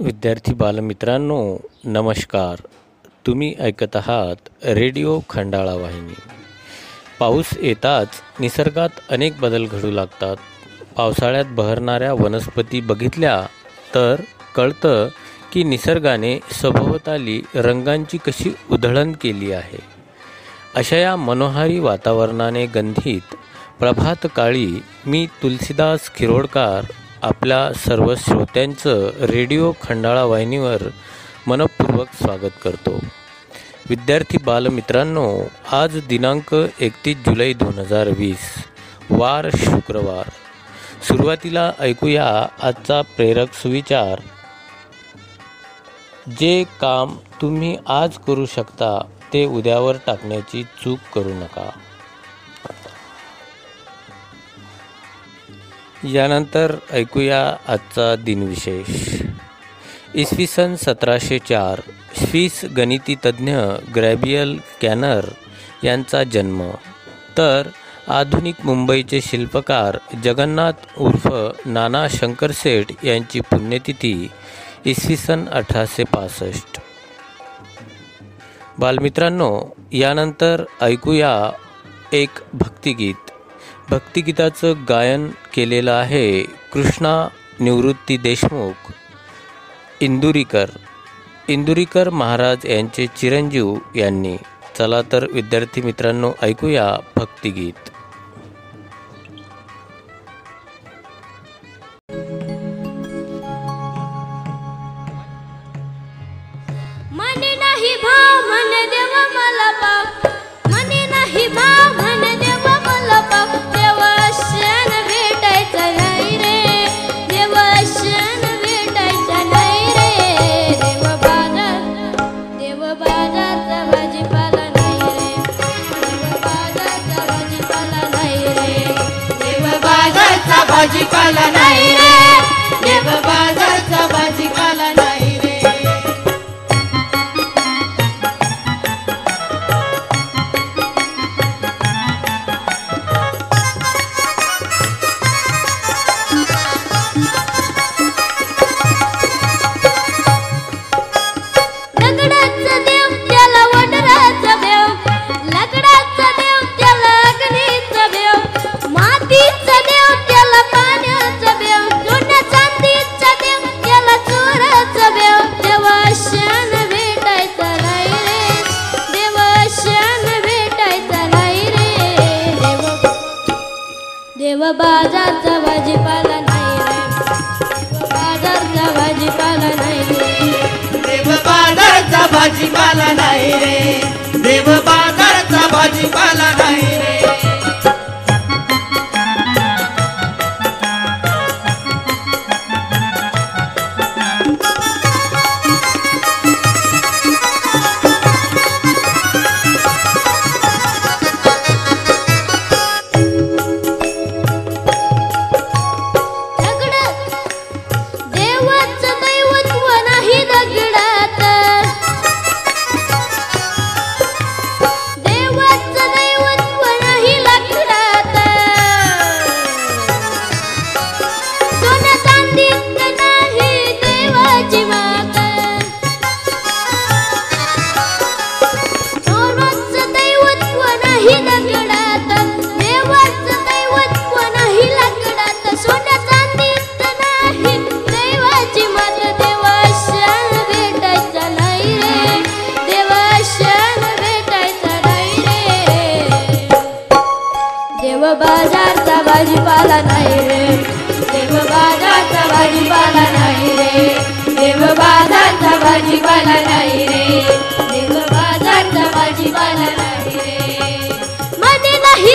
विद्यार्थी बालमित्रांनो नमस्कार. तुम्ही ऐकत आहात रेडिओ खंडाळा वाहिनी. पाऊस येताच निसर्गात अनेक बदल घडू लागतात. पावसाळ्यात बहरणाऱ्या वनस्पती बघितल्या तर कळतं की निसर्गाने सभोवताली रंगांची कशी उधळण केली आहे. अशा या मनोहारी वातावरणाने गंधित प्रभात काळी मी तुलसीदास खिरोडकार आपल्या सर्व श्रोत्यांचं रेडिओ खंडाळा वाहिनीवर मनपूर्वक स्वागत करतो. विद्यार्थी बालमित्रांनो आज दिनांक एकतीस जुलै दोन हजार वीस वार शुक्रवार. सुरुवातीला ऐकूया आजचा प्रेरक सुविचार. जे काम तुम्ही आज करू शकता ते उद्यावर टाकण्याची चूक करू नका. यानंतर ऐकूया आजचा दिनविशेष. इसवी सन सतराशे चार स्विस गणितीतज्ञ ग्रॅबियल कॅनर यांचा जन्म. तर आधुनिक मुंबईचे शिल्पकार जगन्नाथ उर्फ नाना शंकर सेठ यांची पुण्यतिथी इसवी सन अठराशे पासष्ट. बालमित्रांनो यानंतर ऐकूया एक भक्तिगीत. भक्तिगीताचं गायन केलेलं आहे कृष्णा निवृत्ती देशमुख इंदुरीकर. इंदुरीकर महाराज यांचे चिरंजीव यांनी. चला तर विद्यार्थी मित्रांनो ऐकूया भक्तिगीत. भाजीपाला नाही बाजारचा भाजीपाला नाही बाजारचा भाजीपाला नाही देव बाजारचा भाजीपाला नाही रे. देव बाजारचा भाजीपाला भाजीपाला नाही रे. देव भाजीपाला नाही रे. देव भाजीपाला नाही रे. देव भाजीपाला नाही रे. मध्ये नाही